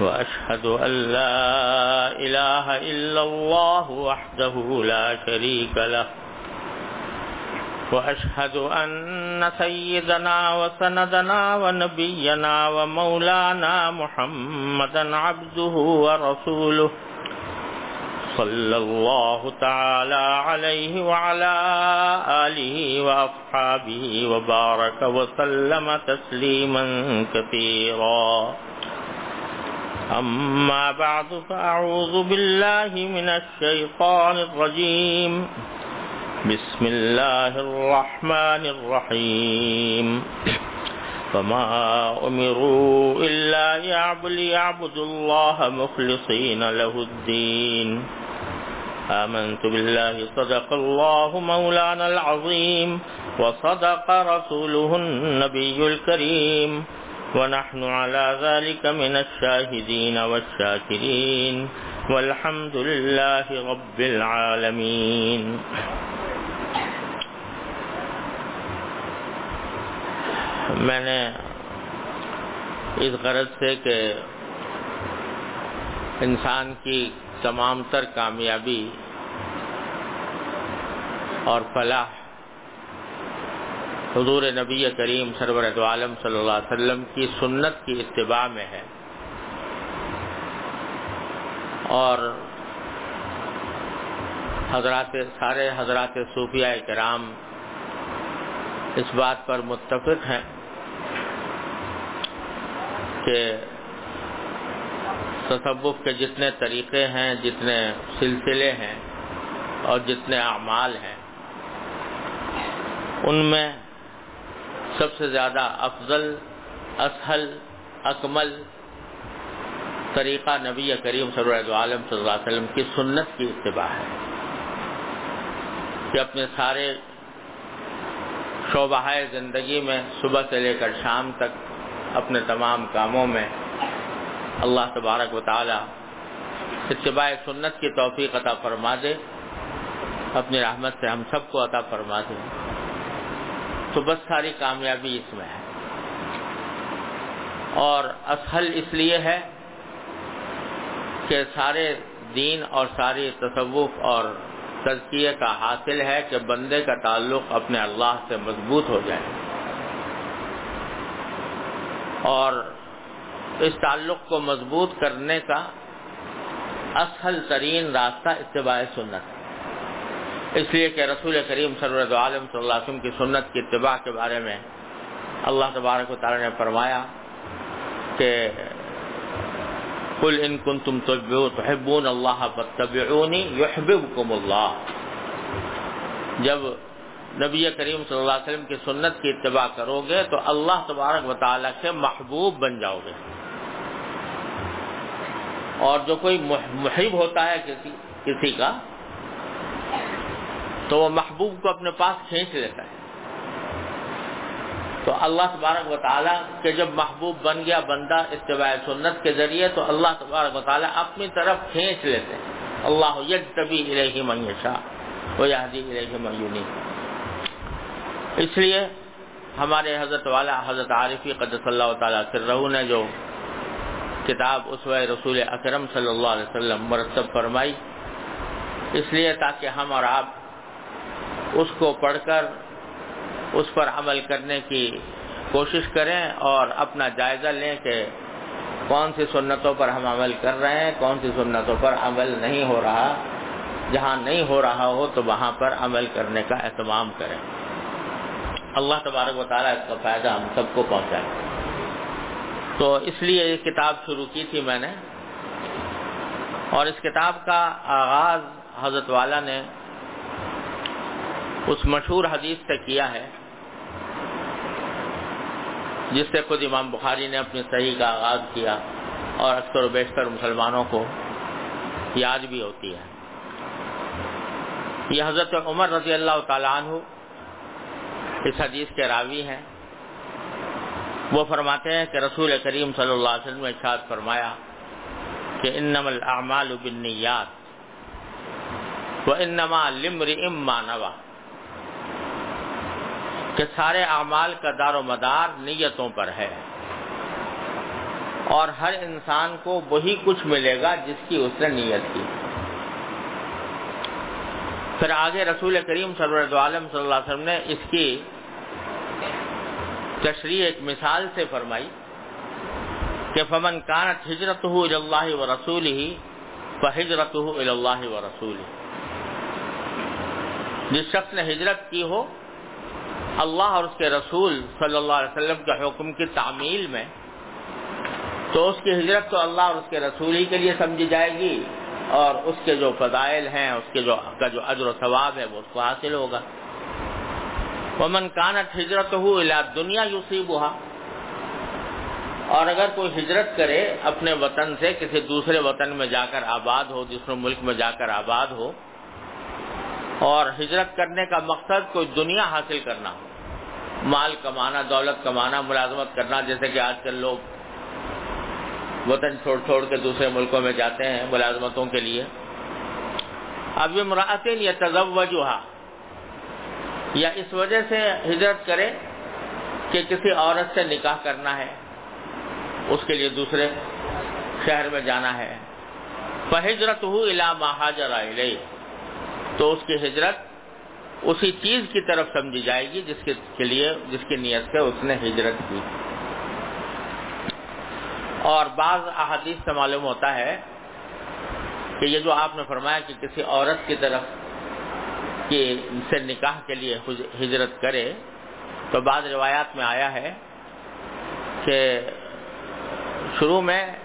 وأشهد أن لا إله إلا الله وحده لا شريك له. وأشهد أن سيدنا وسندنا ونبينا ومولانا محمدا عبده ورسوله. صلى الله تعالى عليه وعلى آله وأصحابه وبارك وسلم تسليما كثيرا. أما بعد فأعوذ بالله من الشيطان الرجيم. بسم الله الرحمن الرحيم. فما أمروا إلا ليعبدوا الله مخلصين له الدين. آمنت بالله صدق الله مولانا العظيم وصدق رسوله النبي الكريم. ونحن على ذلك من الشاهدين والشاكرين والحمد لله رب العالمين. میں نے اس غرض سے کہ انسان کی تمام تر کامیابی اور فلاح حضور نبی کریم سرور عالم صلی اللہ علیہ وسلم کی سنت کی اتباع میں ہے۔ اور حضرات سارے حضرات صوفیہ کرام اس بات پر متفق ہیں کہ تصوف کے جتنے طریقے ہیں، جتنے سلسلے ہیں اور جتنے اعمال ہیں، ان میں سب سے زیادہ افضل، اسہل، اکمل طریقہ نبی کریم صلی اللہ عالم صلی اللہ علیہ وسلم کی سنت کی اتباع ہے کہ اپنے سارے شعبہ زندگی میں صبح سے لے کر شام تک اپنے تمام کاموں میں اللہ تبارک و تعالی اتباع سنت کی توفیق عطا فرما دے، اپنی رحمت سے ہم سب کو عطا فرما دے۔ تو بس ساری کامیابی اس میں ہے۔ اور اسہل اس لیے ہے کہ سارے دین اور ساری تصوف اور تزکیے کا حاصل ہے کہ بندے کا تعلق اپنے اللہ سے مضبوط ہو جائے۔ اور اس تعلق کو مضبوط کرنے کا اسہل ترین راستہ اتباع سنت ہے۔ اس لیے کہ رسول کریم صلی عالم صلی اللہ علیہ وسلم کی سنت کی اتباع کے بارے میں اللہ تبارک و تعالی نے فرمایا کہ قل ان کنتم تحبون اللہ فاتبعونی یحببکم اللہ۔ جب نبی کریم صلی اللہ علیہ وسلم کی سنت کی اتباع کرو گے تو اللہ تبارک و تعالی کے محبوب بن جاؤ گے اور جو کوئی محب ہوتا ہے کسی کسی کا تو وہ محبوب کو اپنے پاس کھینچ لیتا ہے۔ تو اللہ تبارک و تعالیٰ کے جب محبوب بن گیا بندہ اتباع سنت کے ذریعے تو اللہ تبارک و تعالیٰ اپنی طرف کھینچ لیتے ہیں۔ اللہ یج طبی علیہ معیشہ وہ یادی علیہ میونی اس لیے ہمارے حضرت والا حضرت عارفی قدس اللہ تعالیٰ سرہ نے جو کتاب اسوہ رسول اکرم صلی اللہ علیہ وسلم مرتب فرمائی۔ اس لیے تاکہ ہم اور آپ اس کو پڑھ کر اس پر عمل کرنے کی کوشش کریں اور اپنا جائزہ لیں کہ کون سی سنتوں پر ہم عمل کر رہے ہیں، کون سی سنتوں پر عمل نہیں ہو رہا۔ جہاں نہیں ہو رہا ہو تو وہاں پر عمل کرنے کا اہتمام کریں۔ اللہ تبارک و تعالیٰ اس کا فائدہ ہم سب کو پہنچائے۔ تو اس لیے یہ کتاب شروع کی تھی میں نے۔ اور اس کتاب کا آغاز حضرت والا نے اس مشہور حدیث سے کیا ہے، جس سے خود امام بخاری نے اپنی صحیح کا آغاز کیا اور اکثر و بیشتر مسلمانوں کو یاد بھی ہوتی ہے۔ یہ حضرت عمر رضی اللہ تعالیٰ عنہ اس حدیث کے راوی ہیں۔ وہ فرماتے ہیں کہ رسول کریم صلی اللہ علیہ وسلم نے ارشاد فرمایا کہ انما الاعمال بالنیات و انما لمرئ ما نوى۔ کہ سارے اعمال کا دار و مدار نیتوں پر ہے۔ اور ہر انسان کو وہی کچھ ملے گا جس کی اس نے نیت کی۔ پھر آگے رسول کریم صلی اللہ علیہ وسلم نے اس کی تشریح ایک مثال سے فرمائی کہ فمن کانت ہجرت ہو اللہ و رسول ہی ہجرت ہو اللہ و رسول جس شخص نے ہجرت کی ہو اللہ اور اس کے رسول صلی اللہ علیہ وسلم کے حکم کی تعمیل میں تو اس کی ہجرت تو اللہ اور اس کے رسول ہی کے لیے سمجھی جائے گی اور اس کے جو فضائل ہیں، اس کے جو کا جو اجر و ثواب ہے، وہ اس کو حاصل ہوگا۔ ومن کانت ہجرت ہو دنیا یوسیب اور اگر کوئی ہجرت کرے اپنے وطن سے، کسی دوسرے وطن میں جا کر آباد ہو دوسرے ملک میں جا کر آباد ہو اور ہجرت کرنے کا مقصد کوئی دنیا حاصل کرنا ہو۔ مال کمانا، دولت کمانا، ملازمت کرنا، جیسے کہ آج کل لوگ وطن چھوڑ چھوڑ کے دوسرے ملکوں میں جاتے ہیں ملازمتوں کے لیے۔ اب یہ مراطن یا تجوجہ یا اس وجہ سے ہجرت کرے کہ کسی عورت سے نکاح کرنا ہے، اس کے لیے دوسرے شہر میں جانا ہے۔ ہجرت ہو الا مہاجر تو اس کی ہجرت اسی چیز کی طرف سمجھی جائے گی جس کے لیے جس کی نیت سے اس نے ہجرت کی۔ اور بعض احادیث سے معلوم ہوتا ہے کہ یہ جو آپ نے فرمایا کہ کسی عورت کی طرف کی سے نکاح کے لیے ہجرت کرے، تو بعض روایات میں آیا ہے کہ شروع میں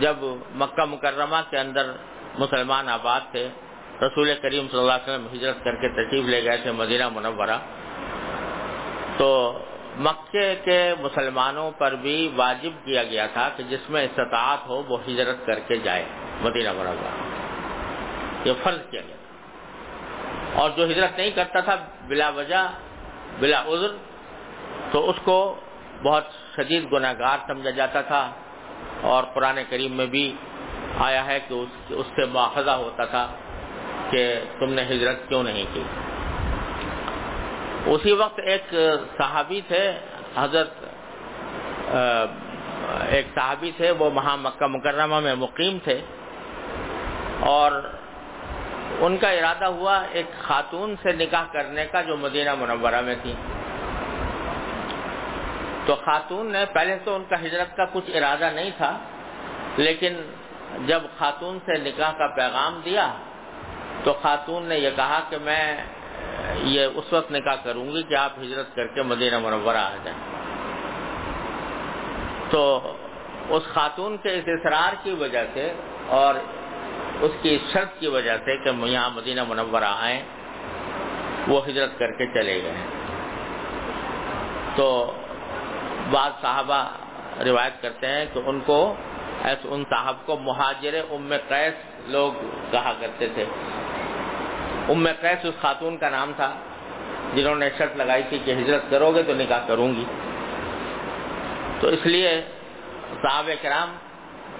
جب مکہ مکرمہ کے اندر مسلمان آباد تھے رسول کریم صلی اللہ علیہ وسلم ہجرت کر کے تشریف لے گئے تھے مدینہ منورہ۔ تو مکے کے مسلمانوں پر بھی واجب کیا گیا تھا کہ جس میں استطاعت ہو وہ ہجرت کر کے جائے مدینہ منورہ۔ یہ فرض کیا گیا۔ اور جو ہجرت نہیں کرتا تھا بلا وجہ، بلا عذر، تو اس کو بہت شدید گناہ گار سمجھا جاتا تھا۔ اور قرآن کریم میں بھی آیا ہے کہ اس سے مواخذہ ہوتا تھا۔ کہ تم نے ہجرت کیوں نہیں کی؟ اسی وقت ایک صحابی تھے، حضرت ایک صحابی تھے، وہ وہاں مکہ مکرمہ میں مقیم تھے۔ اور ان کا ارادہ ہوا ایک خاتون سے نکاح کرنے کا جو مدینہ منورہ میں تھی۔ تو خاتون نے، پہلے تو ان کا ہجرت کا کچھ ارادہ نہیں تھا، لیکن جب خاتون سے نکاح کا پیغام دیا تو خاتون نے یہ کہا کہ میں یہ اس وقت نکاح کروں گی کہ آپ ہجرت کر کے مدینہ منورہ آ جائیں۔ تو اس خاتون کے اس اصرار کی وجہ سے اور اس کی شرط کی وجہ سے کہ یہاں مدینہ منورہ آئیں، وہ ہجرت کر کے چلے گئے۔ تو بعض صحابہ روایت کرتے ہیں کہ ان کو ایسے ان صاحب کو مہاجر ام قیس لوگ کہا کرتے تھے۔ ام قیس اس خاتون کا نام تھا، جنہوں نے شرط لگائی تھی کہ ہجرت کرو گے تو نکاح کروں گی۔ تو اس لیے صاحب کرام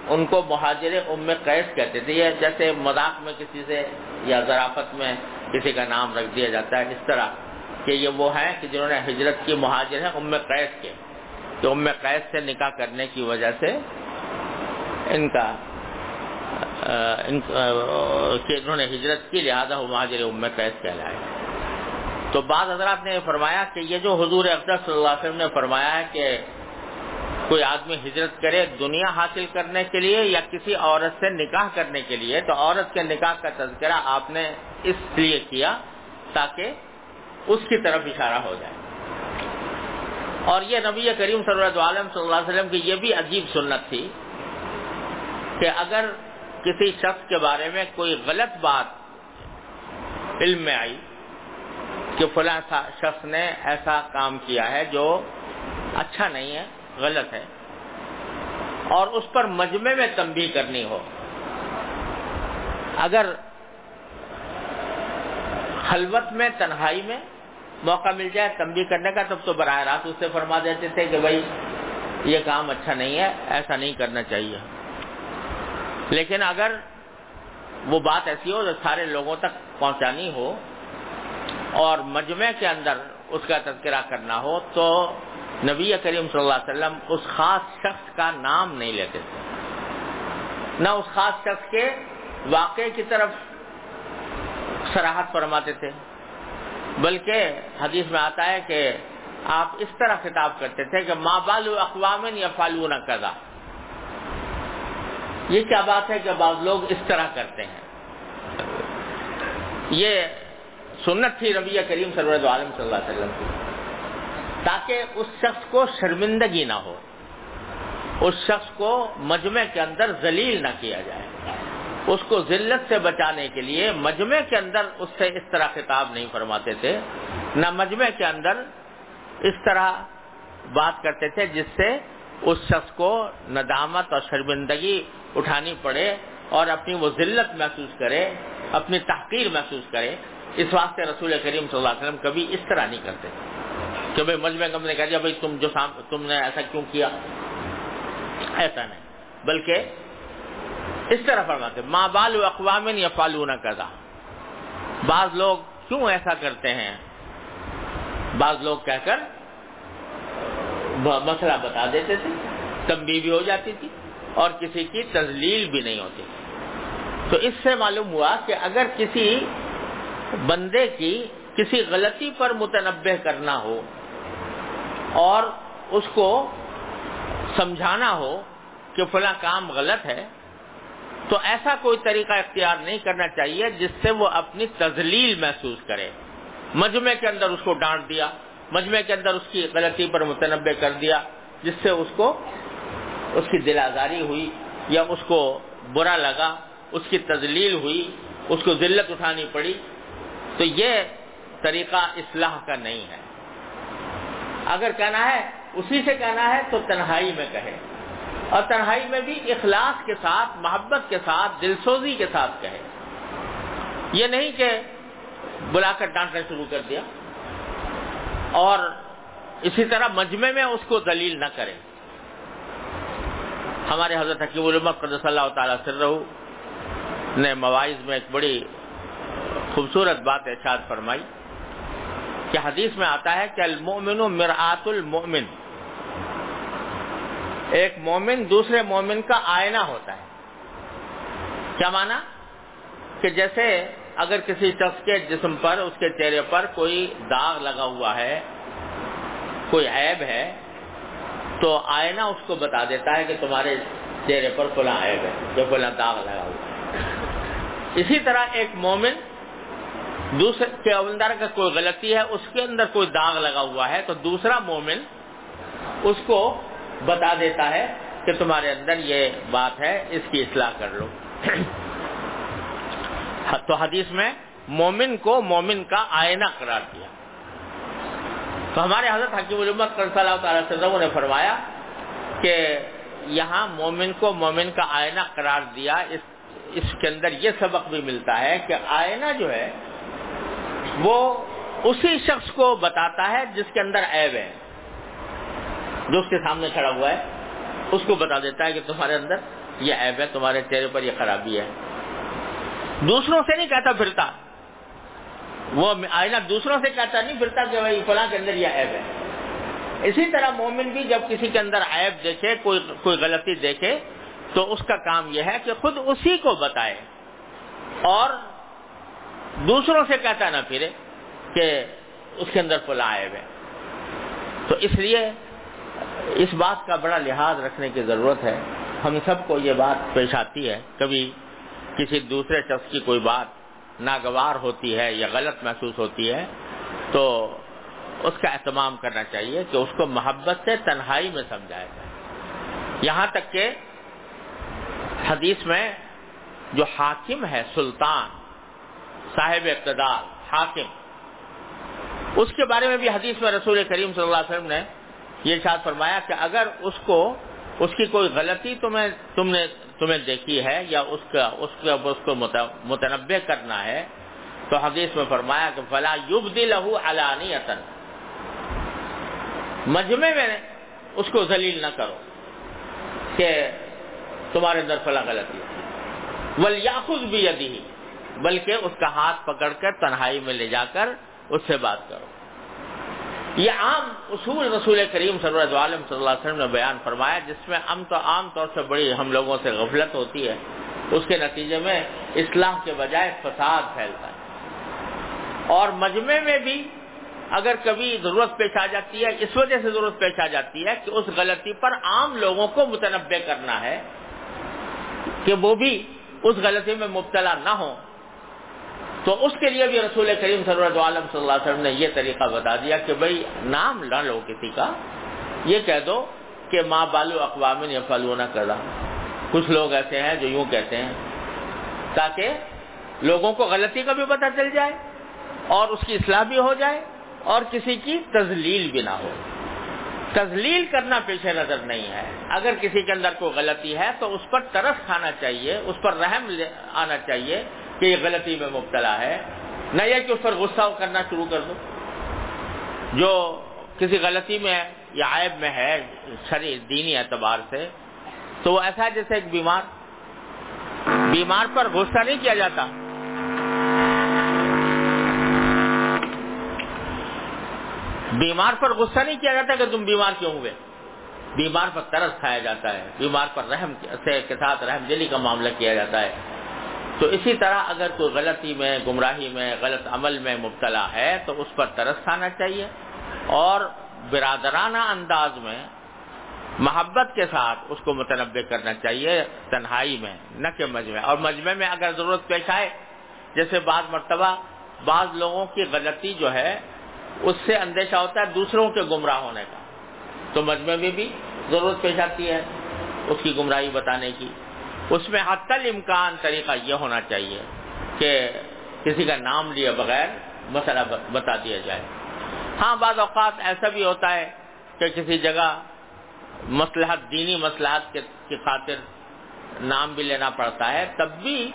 ان کو مہاجر ام قیس کہتے تھے، یہ جیسے مذاق میں کسی سے یا ذرافت میں کسی کا نام رکھ دیا جاتا ہے اس طرح کہ یہ وہ ہیں کہ جنہوں نے ہجرت کی مہاجر ہیں ام قیس کے۔ تو ام قیس سے نکاح کرنے کی وجہ سے ان کا انہوں نے ہجرت کی، لہٰذا مہاجر ام قیس کہلائے۔ تو بعض حضرات نے فرمایا کہ یہ جو حضور اقدر صلی اللہ علیہ وسلم نے فرمایا ہے کہ کوئی آدمی ہجرت کرے دنیا حاصل کرنے کے لیے یا کسی عورت سے نکاح کرنے کے لیے، تو عورت کے نکاح کا تذکرہ آپ نے اس لیے کیا تاکہ اس کی طرف اشارہ ہو جائے۔ اور یہ نبی کریم صلی اللہ صلی اللہ علیہ وسلم کی یہ بھی عجیب سنت تھی کہ اگر کسی شخص کے بارے میں کوئی غلط بات علم میں آئی کہ فلاں شخص نے ایسا کام کیا ہے جو اچھا نہیں ہے، غلط ہے، اور اس پر مجمع میں تنبیہ کرنی ہو۔ اگر خلوت میں، تنہائی میں موقع مل جائے تنبیہ کرنے کا، تب تو براہ راست اس سے فرما دیتے تھے کہ بھائی یہ کام اچھا نہیں ہے، ایسا نہیں کرنا چاہیے۔ لیکن اگر وہ بات ایسی ہو جو سارے لوگوں تک پہنچانی ہو اور مجمع کے اندر اس کا تذکرہ کرنا ہو تو نبی کریم صلی اللہ علیہ وسلم اس خاص شخص کا نام نہیں لیتے تھے۔ نہ اس خاص شخص کے واقعے کی طرف سراہد فرماتے تھے، بلکہ حدیث میں آتا ہے کہ آپ اس طرح خطاب کرتے تھے کہ ماں بالو اقوام یا فالو نہ کرا یہ کیا بات ہے کہ بعض لوگ اس طرح کرتے ہیں؟ یہ سنت تھی ربیع کریم سرورت عالم صلی اللہ علیہ وسلم کی۔ تاکہ اس شخص کو شرمندگی نہ ہو، اس شخص کو مجمع کے اندر ذلیل نہ کیا جائے۔ اس کو ذلت سے بچانے کے لیے مجمع کے اندر اس سے اس طرح خطاب نہیں فرماتے تھے، نہ مجمع کے اندر اس طرح بات کرتے تھے، جس سے اس شخص کو ندامت اور شرمندگی اٹھانی پڑے اور اپنی وہ ذلت محسوس کرے، اپنی تحقیر محسوس کرے، اس واسطے رسول کریم صلی اللہ علیہ وسلم کبھی اس طرح نہیں کرتے۔ کہ بھائی مجمع کم نے کہا جی، دیا بھائی تم جو تم نے ایسا کیوں کیا؟ ایسا نہیں۔ بلکہ اس طرح فرماتے ماں بال اقوام یا فالو نہ کرا بعض لوگ کیوں ایسا کرتے ہیں؟ بعض لوگ کہہ کر مسئلہ بتا دیتے تھے تمبی بھی ہو جاتی تھی۔ اور کسی کی تزلیل بھی نہیں ہوتی۔ تو اس سے معلوم ہوا کہ اگر کسی بندے کی کسی غلطی پر متنبع کرنا ہو اور اس کو سمجھانا ہو کہ فلاں کام غلط ہے، تو ایسا کوئی طریقہ اختیار نہیں کرنا چاہیے جس سے وہ اپنی تزلیل محسوس کرے۔ مجمع کے اندر اس کو ڈانٹ دیا، مجمع کے اندر اس کی غلطی پر متنوع کر دیا، جس سے اس کو اس کی دل آزاری ہوئی یا اس کو برا لگا، اس کی تزلیل ہوئی، اس کو ذلت اٹھانی پڑی، تو یہ طریقہ اصلاح کا نہیں ہے۔ اگر کہنا ہے، اسی سے کہنا ہے تو تنہائی میں کہے۔ اور تنہائی میں بھی اخلاص کے ساتھ، محبت کے ساتھ دل سوزی کے ساتھ کہے۔ یہ نہیں کہ بلا کر ڈانٹنا شروع کر دیا اور اسی طرح مجمع میں اس کو دلیل نہ کرے۔ ہمارے حضرت حکیم الرمت قدس اللہ تعالی سر نے مواعظ میں ایک بڑی خوبصورت بات ارشاد فرمائی کہ حدیث میں آتا ہے کہ المومن مرآت المومن ایک مومن دوسرے مومن کا آئینہ ہوتا ہے۔ کیا مانا؟ کہ جیسے اگر کسی شخص کے جسم پر، اس کے چہرے پر کوئی داغ لگا ہوا ہے، کوئی عیب ہے تو آئینہ اس کو بتا دیتا ہے کہ تمہارے چہرے پر کھلا عیب ہے، جو کھلا داغ لگا ہوا اسی طرح ایک مومن دوسرے اندر کا کوئی غلطی ہے، اس کے اندر کوئی داغ لگا ہوا ہے، تو دوسرا مومن اس کو بتا دیتا ہے کہ تمہارے اندر یہ بات ہے، اس کی اصلاح کر لو۔ تو حدیث میں مومن کو مومن کا آئینہ قرار دیا۔ تو ہمارے حضرت حکیم الامت صلی اللہ تعالی وسلم نے فرمایا کہ یہاں مومن کو مومن کا آئینہ قرار دیا، اس اس کے اندر یہ سبق بھی ملتا ہے کہ آئینہ جو ہے، وہ اسی شخص کو بتاتا ہے جس کے اندر عیب ہے، جو اس کے سامنے کھڑا ہوا ہے، اس کو بتا دیتا ہے کہ تمہارے اندر یہ عیب ہے، تمہارے چہرے پر یہ خرابی ہے۔ دوسروں سے نہیں کہتا پھرتا۔ وہ آئینہ دوسروں سے کہتا نہیں پھرتا کہ بھائی فلاں کے اندر یہ عیب ہے۔ اسی طرح مومن بھی جب کسی کے اندر عیب دیکھے، کوئی کوئی غلطی دیکھے، تو اس کا کام یہ ہے کہ خود اسی کو بتائے۔ اور دوسروں سے کہتا نہ پھرے کہ اس کے اندر فلاں عیب ہے۔ تو اس لیے اس بات کا بڑا لحاظ رکھنے کی ضرورت ہے۔ ہم سب کو یہ بات پیش آتی ہے۔ کبھی کسی دوسرے شخص کی کوئی بات ناگوار ہوتی ہے یا غلط محسوس ہوتی ہے، تو اس کا اہتمام کرنا چاہیے کہ اس کو محبت سے تنہائی میں سمجھایا جائے۔ یہاں تک کہ حدیث میں جو حاکم ہے، سلطان، صاحب اقتدار حاکم، اس کے بارے میں بھی حدیث میں رسول کریم صلی اللہ علیہ وسلم نے یہ ارشاد فرمایا کہ اگر اس کو، اس کی کوئی غلطی تمہیں، تم نے تمہیں دیکھی ہے یا اس کا اس کا اس کو متنوع کرنا ہے، تو حدیث میں فرمایا کہ فلا یوب دل علانی مجمے میں اس کو ذلیل نہ کرو کہ تمہارے اندر فلا غلطی ولیاخذ بھی بلکہ اس کا ہاتھ پکڑ کر تنہائی میں لے جا کر اس سے بات کرو۔ یہ عام اصول رسول کریم صلی اللہ علیہ صلی اللہ علیہ وسلم نے بیان فرمایا، جس میں ہم تو عام طور سے بڑی ہم لوگوں سے غفلت ہوتی ہے، اس کے نتیجے میں اصلاح کے بجائے فساد پھیلتا ہے۔ اور مجمع میں بھی اگر کبھی ضرورت پیش آ جاتی ہے، اس وجہ سے ضرورت پیش آ جاتی ہے کہ اس غلطی پر عام لوگوں کو متنوع کرنا ہے، کہ وہ بھی اس غلطی میں مبتلا نہ ہو تو اس کے لیے بھی رسول کریم صلی اللہ علیہ صلی اللہ علیہ وسلم نے یہ طریقہ بتا دیا کہ بھائی نام نہ لو کسی کا، یہ کہہ دو کہ ماں بالو اقوام یا فلو نہ کرا کچھ لوگ ایسے ہیں جو یوں کہتے ہیں، تاکہ لوگوں کو غلطی کا بھی پتہ چل جائے اور اس کی اصلاح بھی ہو جائے اور کسی کی تزلیل بھی نہ ہو۔ تزلیل کرنا پیش نظر نہیں ہے۔ اگر کسی کے اندر کوئی غلطی ہے تو اس پر ترس کھانا چاہیے، اس پر رحم آنا چاہیے۔ کہ یہ غلطی میں مبتلا ہے، نہ یہ کہ اس پر غصہ کرنا شروع کر دو۔ جو کسی غلطی میں یا عائب میں ہے شریر دینی اعتبار سے، تو وہ ایسا ہے جیسے ایک بیمار بیمار پر غصہ نہیں کیا جاتا۔ بیمار پر غصہ نہیں کیا جاتا کہ تم بیمار کیوں ہوئے۔ بیمار پر ترس کھایا جاتا ہے، بیمار پر رحم سے کے ساتھ رحم دلی کا معاملہ کیا جاتا ہے۔ تو اسی طرح اگر کوئی غلطی میں، گمراہی میں، غلط عمل میں مبتلا ہے، تو اس پر ترس کھانا چاہیے۔ اور برادرانہ انداز میں محبت کے ساتھ اس کو متنوع کرنا چاہیے، تنہائی میں، نہ کہ مجمع۔ اور مجمع میں اگر ضرورت پیش آئے، جیسے بعض مرتبہ بعض لوگوں کی غلطی جو ہے، اس سے اندیشہ ہوتا ہے دوسروں کے گمراہ ہونے کا۔ تو مجمع میں بھی ضرورت پیش آتی ہے اس کی گمراہی بتانے کی۔ اس میں حت امکان طریقہ یہ ہونا چاہیے کہ کسی کا نام لیے بغیر مسئلہ بتا دیا جائے۔ ہاں بعض اوقات ایسا بھی ہوتا ہے کہ کسی جگہ مسلحت دینی مسلحت کی خاطر نام بھی لینا پڑتا ہے، تب بھی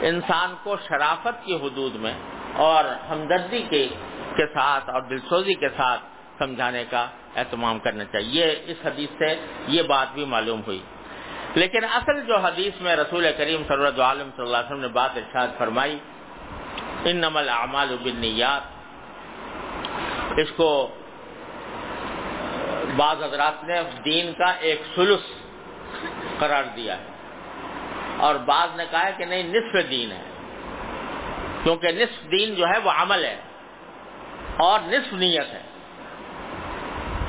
انسان کو شرافت کی حدود میں اور ہمدردی کے کے ساتھ اور دلسوزی کے ساتھ سمجھانے کا اہتمام کرنا چاہیے۔ اس حدیث سے یہ بات بھی معلوم ہوئی۔ لیکن اصل جو حدیث میں رسول کریم صلی اللہ علیہ صلی اللہ علیہ وسلم نے بات ارشاد فرمائی ان نمل اعمال بالنیات۔ اس کو بعض حضرات نے دین کا ایک سلس قرار دیا ہے۔ اور بعض نے کہا ہے کہ نہیں، نصف دین ہے۔ کیونکہ نصف دین جو ہے وہ عمل ہے اور نصف نیت ہے۔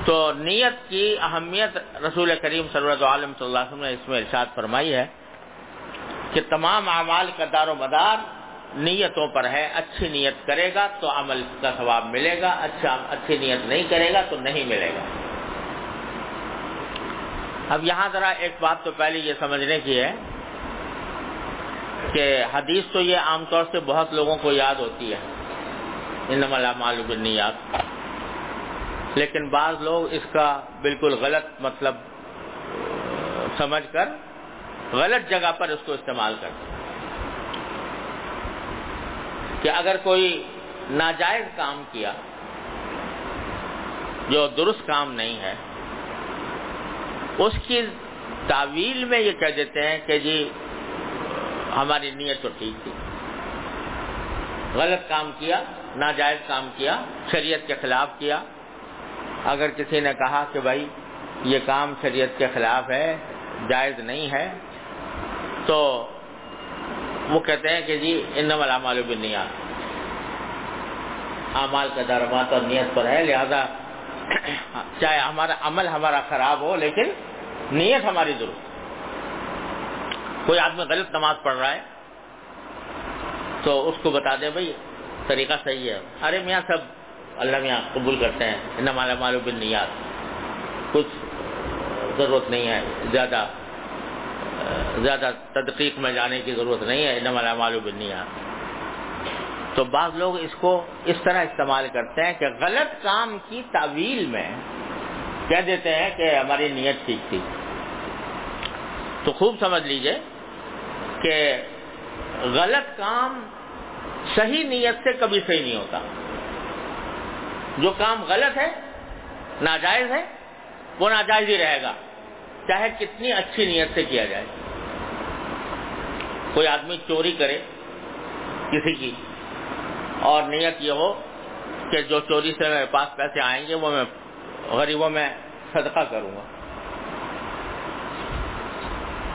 تو نیت کی اہمیت رسول کریم صلی اللہ علیہ صلی اللہ علیہ وسلم نے اس میں ارشاد فرمائی ہے کہ تمام اعمال کا دار و مدار نیتوں پر ہے۔ اچھی نیت کرے گا تو عمل کا ثواب ملے گا اچھا اچھی نیت نہیں کرے گا تو نہیں ملے گا۔ اب یہاں ذرا ایک بات تو پہلے یہ سمجھنے کی ہے کہ حدیث تو یہ عام طور سے بہت لوگوں کو یاد ہوتی ہے۔ بالنیات۔ لیکن بعض لوگ اس کا بالکل غلط مطلب سمجھ کر غلط جگہ پر اس کو استعمال کرتے کہ اگر کوئی ناجائز کام کیا، جو درست کام نہیں ہے، اس کی تعویل میں یہ کہہ دیتے ہیں کہ جی ہماری نیت تو ٹھیک تھی۔ غلط کام کیا، ناجائز کام کیا، شریعت کے خلاف کیا اگر کسی نے کہا کہ بھائی یہ کام شریعت کے خلاف ہے، جائز نہیں ہے، تو وہ کہتے ہیں کہ جی ان نمل بھی نیات اعمال کا درمات اور نیت پر ہے، لہذا چاہے ہمارا عمل ہمارا خراب ہو، لیکن نیت ہماری درست۔ کوئی آدمی غلط نماز پڑھ رہا ہے، تو اس کو بتا دے بھائی، طریقہ صحیح ہے۔ ارے میاں، سب اللہ میاں قبول کرتے ہیں مالا مالو بن کچھ ضرورت نہیں ہے، زیادہ زیادہ تدقیق میں جانے کی ضرورت نہیں ہے مالا مالو بن تو بعض لوگ اس کو اس طرح استعمال کرتے ہیں کہ غلط کام کی تعویل میں کہہ دیتے ہیں کہ ہماری نیت ٹھیک تھی۔ تو خوب سمجھ لیجیے کہ غلط کام صحیح نیت سے کبھی صحیح نہیں ہوتا۔ جو کام غلط ہے، ناجائز ہے، وہ ناجائز ہی رہے گا۔ چاہے کتنی اچھی نیت سے کیا جائے۔ کوئی آدمی چوری کرے کسی کی اور نیت یہ ہو کہ جو چوری سے میرے پاس پیسے آئیں گے، وہ میں غریبوں میں صدقہ کروں گا۔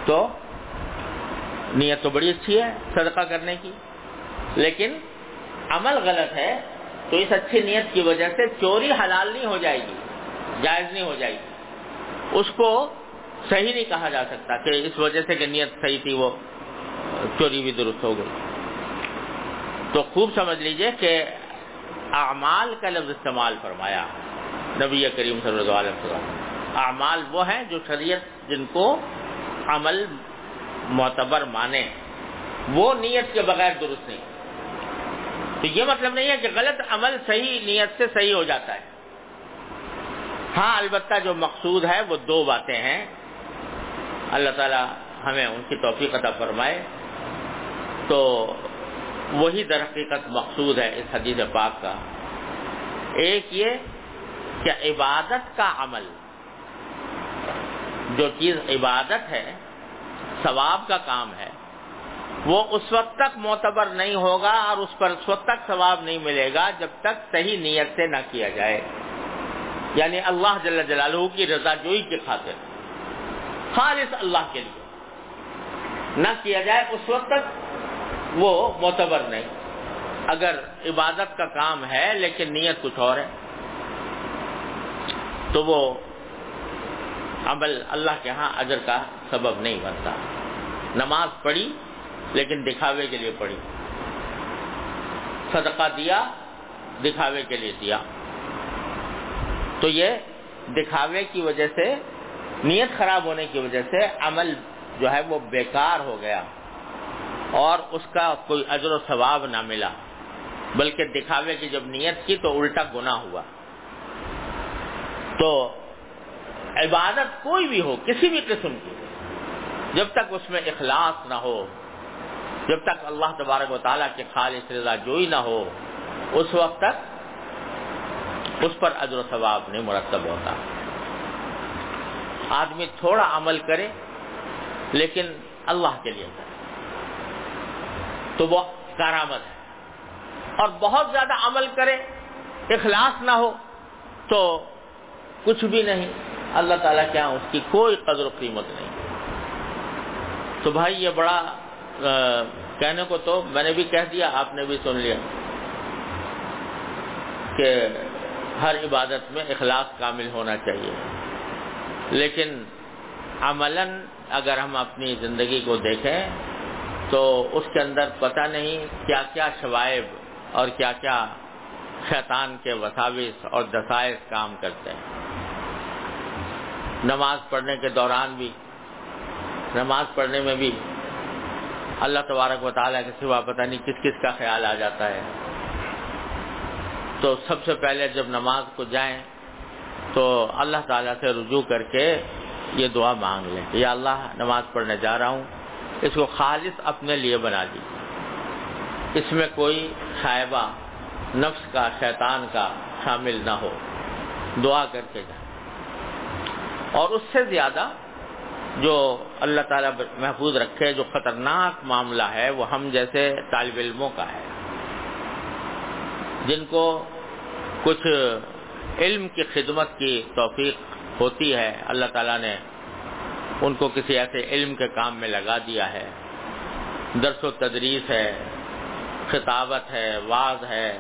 تو نیت تو بڑی اچھی ہے صدقہ کرنے کی، لیکن عمل غلط ہے تو اس اچھی نیت کی وجہ سے چوری حلال نہیں ہو جائے گی، جائز نہیں ہو جائے گی۔ اس کو صحیح نہیں کہا جا سکتا کہ اس وجہ سے کہ نیت صحیح تھی وہ چوری بھی درست ہو گئی۔ تو خوب سمجھ لیجیے کہ اعمال کا لفظ استعمال فرمایا نبی کریم صلی اللہ علیہ وسلم اعمال وہ ہیں جو شریعت جن کو عمل معتبر مانے، وہ نیت کے بغیر درست نہیں۔ تو یہ مطلب نہیں ہے کہ غلط عمل صحیح نیت سے صحیح ہو جاتا ہے۔ ہاں البتہ جو مقصود ہے وہ دو باتیں ہیں۔ اللہ تعالی ہمیں ان کی توفیق عطا فرمائے۔ تو وہی در حقیقت مقصود ہے اس حدیث پاک کا۔ ایک یہ کہ عبادت کا عمل، جو چیز عبادت ہے، ثواب کا کام ہے۔ وہ اس وقت تک معتبر نہیں ہوگا اور اس پر اس وقت تک ثواب نہیں ملے گا جب تک صحیح نیت سے نہ کیا جائے۔ یعنی اللہ جل جلالہ کی رضا جوئی کی خاطر۔ خالص اللہ کے لیے۔ نہ کیا جائے اس وقت تک وہ معتبر نہیں۔ اگر عبادت کا کام ہے لیکن نیت کچھ اور ہے۔ تو وہ عمل اللہ کے ہاں اجر کا سبب نہیں بنتا۔ نماز پڑھی لیکن دکھاوے کے لیے پڑھی صدقہ دیا، دکھاوے کے لیے دیا۔ تو یہ دکھاوے کی وجہ سے، نیت خراب ہونے کی وجہ سے عمل جو ہے وہ بیکار ہو گیا اور اس کا کوئی اجر و ثواب نہ ملا۔ بلکہ دکھاوے کی جب نیت کی تو الٹا گنا ہوا۔ تو عبادت کوئی بھی ہو، کسی بھی قسم کی، جب تک اس میں اخلاص نہ ہو جب تک اللہ تبارک و تعالیٰ کے خالص رضا جوئی نہ ہو، اس وقت تک اس پر اجر و ثواب نہیں مرتب ہوتا۔ آدمی تھوڑا عمل کرے، لیکن اللہ کے لیے کرے۔ تو وہ کارآمد ہے۔ اور بہت زیادہ عمل کرے، اخلاص نہ ہو، تو کچھ بھی نہیں۔ اللہ تعالیٰ کیا اس کی کوئی قدر و قیمت نہیں۔ تو بھائی، یہ بڑا کہنے کو تو میں نے بھی کہہ دیا، آپ نے بھی سن لیا کہ ہر عبادت میں اخلاص کامل ہونا چاہیے۔ لیکن عملا اگر ہم اپنی زندگی کو دیکھیں تو اس کے اندر پتہ نہیں کیا کیا شوائب اور کیا کیا شیطان کے وساوس اور دسائز کام کرتے ہیں۔ نماز پڑھنے کے دوران بھی، نماز پڑھنے میں بھی اللہ تبارک و تعالیٰ کے سوا پتہ نہیں کس کس کا خیال آ جاتا ہے۔ تو سب سے پہلے جب نماز کو جائیں تو اللہ تعالیٰ سے رجوع کر کے یہ دعا مانگ لیں یا اللہ نماز پڑھنے جا رہا ہوں، اس کو خالص اپنے لیے بنا دی اس میں کوئی شائبہ، نفس کا، شیطان کا شامل نہ ہو۔ دعا کر کے جائیں۔ اور اس سے زیادہ جو اللہ تعالیٰ محفوظ رکھے، جو خطرناک معاملہ ہے، وہ ہم جیسے طالب علموں کا ہے۔ جن کو کچھ علم کی خدمت کی توفیق ہوتی ہے، اللہ تعالیٰ نے ان کو کسی ایسے علم کے کام میں لگا دیا ہے۔ درس و تدریس ہے، خطابت ہے، واز ہے،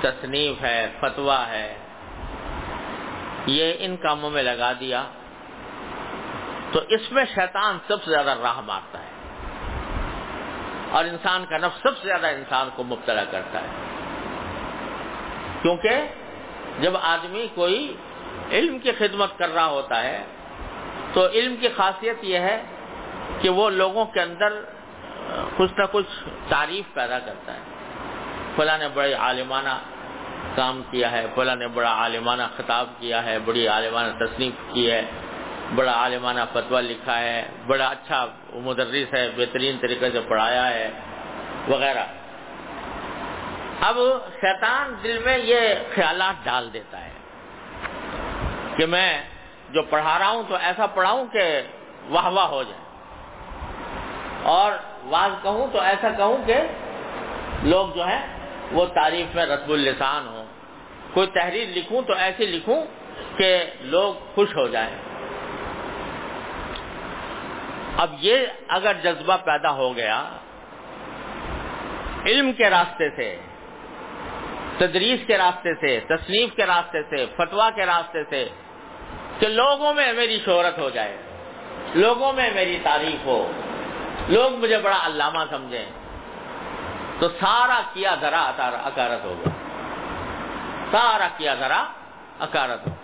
تصنیف ہے، فتویٰ ہے۔ یہ ان کاموں میں لگا دیا۔ تو اس میں شیطان سب سے زیادہ راہ مارتا ہے اور انسان کا نفس سب سے زیادہ انسان کو مبتلا کرتا ہے کیونکہ جب آدمی کوئی علم کی خدمت کر رہا ہوتا ہے تو علم کی خاصیت یہ ہے کہ وہ لوگوں کے اندر کچھ نہ کچھ تعریف پیدا کرتا ہے۔ فلاں نے بڑے عالمانہ کام کیا ہے، فلاں نے بڑا عالمانہ خطاب کیا ہے، بڑی عالمانہ تصنیف کی ہے۔ بڑا عالمانہ فتویٰ لکھا ہے، بڑا اچھا مدرس ہے، بہترین طریقے سے پڑھایا ہے، وغیرہ۔ اب شیطان دل میں یہ خیالات ڈال دیتا ہے کہ میں جو پڑھا رہا ہوں تو ایسا پڑھاؤں کہ واہ واہ ہو جائے۔ اور واز کہوں تو ایسا کہوں کہ لوگ جو ہیں وہ تعریف میں رسب السان ہوں۔ کوئی تحریر لکھوں تو ایسی لکھوں کہ لوگ خوش ہو جائیں۔ اب یہ اگر جذبہ پیدا ہو گیا علم کے راستے سے، تدریس کے راستے سے، تصنیف کے راستے سے فتوا کے راستے سے کہ لوگوں میں میری شہرت ہو جائے، لوگوں میں میری تعریف ہو، لوگ مجھے بڑا علامہ سمجھیں، تو سارا کیا ذرا اکارت ہو گیا۔ سارا کیا ذرا اکارت ہو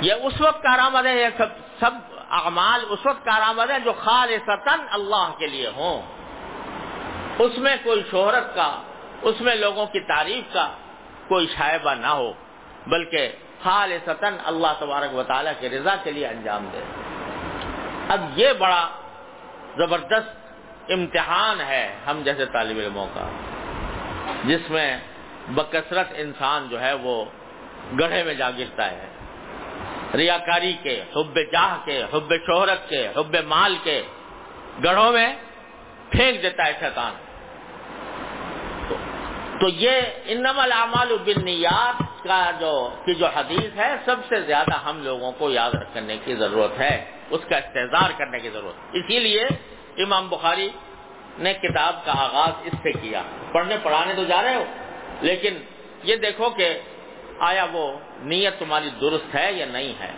یہ اس وقت کارآمد ہے، یہ سب سب اعمال اس وقت کارآمد ہے جو خالصتاً اللہ کے لیے ہوں۔ اس میں کوئی شہرت کا، اس میں لوگوں کی تعریف کا کوئی شائبہ نہ ہو، بلکہ خالصتاً اللہ تبارک و تعالیٰ کی رضا کے لیے انجام دے۔ اب یہ بڑا زبردست امتحان ہے ہم جیسے طالب علموں کا، جس میں بکثرت انسان جو ہے وہ گڑھے میں جا گرتا ہے۔ ریاکاری کے، حب جاہ کے، حب شہرت کے، حب مال کے گڑھوں میں پھینک دیتا ہے شیطان۔ تو یہ انم العمال بالنیات کا جو کی جو حدیث ہے، سب سے زیادہ ہم لوگوں کو یاد رکھنے کی ضرورت ہے، اس کا استحصار کرنے کی ضرورت۔ اسی لیے امام بخاری نے کتاب کا آغاز اس سے کیا۔ پڑھنے پڑھانے تو جا رہے ہو، لیکن یہ دیکھو کہ آیا وہ نیت تمہاری درست ہے یا نہیں ہے؟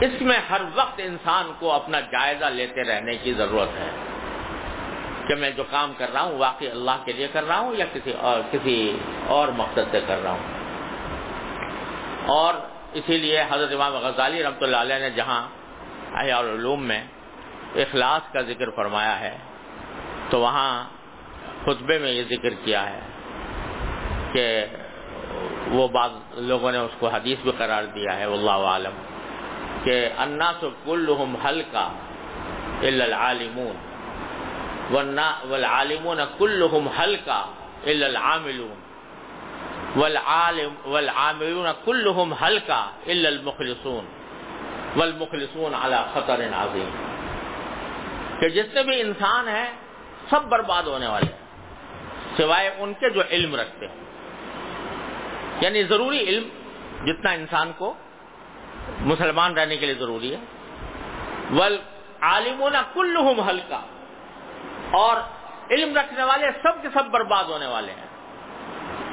اس میں ہر وقت انسان کو اپنا جائزہ لیتے رہنے کی ضرورت ہے۔ کہ میں جو کام کر رہا ہوں واقعی اللہ کے لیے کر رہا ہوں یا کسی اور کسی اور مقصد سے کر رہا ہوں؟ اور اسی لیے حضرت امام غزالی رحمۃ اللہ علیہ نے جہاں احیاء العلوم میں اخلاص کا ذکر فرمایا ہے، تو وہاں خطبے میں یہ ذکر کیا ہے کہ وہ بعض لوگوں نے اس کو حدیث بھی قرار دیا ہے اللہ عالم، کہ الناس کلہم حلقہ الا العالمون والعالمون كلهم حلقا الا العاملون، والعالم، والعاملون كلهم حلقا الا المخلصون، والمخلصون على خطر عظیم۔ کہ جتنے بھی انسان ہیں سب برباد ہونے والے ہیں، سوائے ان کے جو علم رکھتے ہیں یعنی ضروری علم جتنا انسان کو مسلمان رہنے کے لیے ضروری ہے۔ ول عالمون کلہم حلقہ اور علم رکھنے والے سب کے سب برباد ہونے والے ہیں۔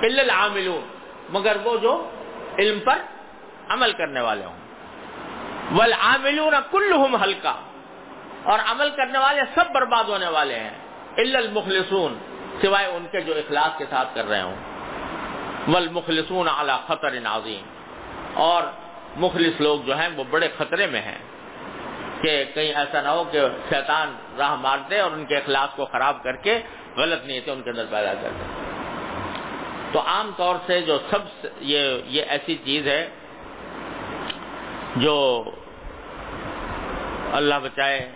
العاملون۔ مگر وہ جو علم پر عمل کرنے والے ہوں۔ والعاملون کلہم حلقہ اور عمل کرنے والے سب برباد ہونے والے ہیں۔ المخلصون۔ سوائے ان کے جو اخلاص کے ساتھ کر رہے ہوں۔ والمخلصون علی خطر عظیم۔ اور مخلص لوگ جو ہیں وہ بڑے خطرے میں ہیں کہ کہیں ایسا نہ ہو کہ شیطان راہ مار دے اور ان کے اخلاق کو خراب کر کے غلط نیتیں ان کے اندر پیدا کر دے۔ تو عام طور سے جو سب یہ یہ ایسی چیز ہے جو اللہ بچائے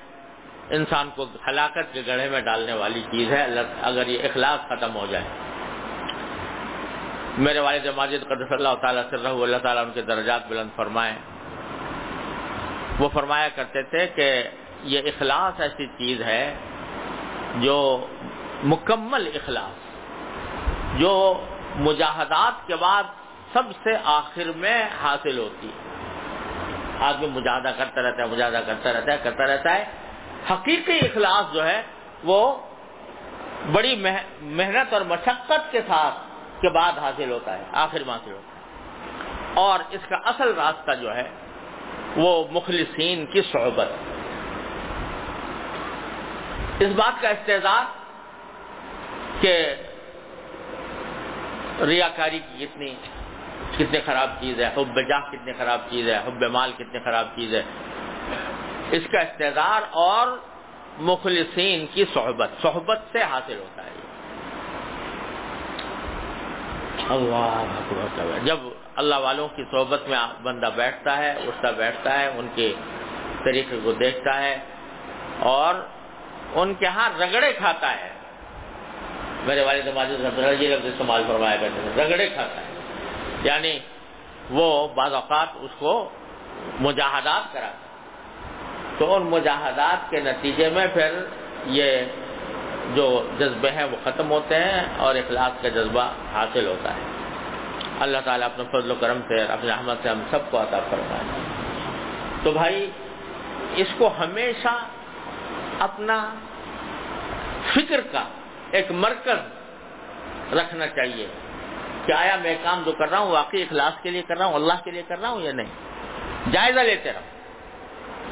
انسان کو ہلاکت کے گڑھے میں ڈالنے والی چیز ہے۔ اگر یہ اخلاق ختم ہو جائے۔ میرے والد ماجد قدر اللہ تعالیٰ سے رہو اللہ تعالیٰ ان کے درجات بلند فرمائیں وہ فرمایا کرتے تھے کہ یہ اخلاص ایسی چیز ہے جو مکمل اخلاص، جو مجاہدات کے بعد سب سے آخر میں حاصل ہوتی ہے۔ آدمی مجاہدہ کرتا رہتا ہے، مجاہدہ کرتا رہتا ہے، کرتا رہتا ہے۔ حقیقی اخلاص جو ہے وہ بڑی محنت اور مشقت کے ساتھ کے بعد حاصل ہوتا ہے، آخر میں حاصل ہوتا ہے۔ اور اس کا اصل راستہ جو ہے، وہ مخلصین کی صحبت۔ اس بات کا استحصال کہ ریاکاری کی کتنی کتنی خراب چیز ہے، حب جاہ کتنی خراب چیز ہے، حب مال کتنی خراب چیز ہے۔ اس کا استحصار اور مخلصین کی صحبت صحبت سے حاصل ہوتا ہے۔ اللہ جب اللہ والوں کی صحبت میں بندہ بیٹھتا ہے اٹھتا بیٹھتا ہے، ان کے طریقے کو دیکھتا ہے اور ان کے ہاں رگڑے کھاتا ہے۔ میرے والد ماجد جی لفظ استعمال فرمایا کرتے ہیں رگڑے کھاتا ہے۔ یعنی وہ بعض اوقات اس کو مجاہدات کراتا تو ان مجاہدات کے نتیجے میں پھر یہ جو جذبے ہیں وہ ختم ہوتے ہیں اور اخلاق کا جذبہ حاصل ہوتا ہے۔ اللہ تعالیٰ اپنے فضل و کرم سے اپنے احمد سے ہم سب کو عطا فرمائے۔ تو بھائی، اس کو ہمیشہ اپنا فکر کا ایک مرکز رکھنا چاہیے کہ آیا میں کام جو کر رہا ہوں، واقعی اخلاص کے لیے کر رہا ہوں، اللہ کے لیے کر رہا ہوں یا نہیں؟ جائزہ لیتے رہو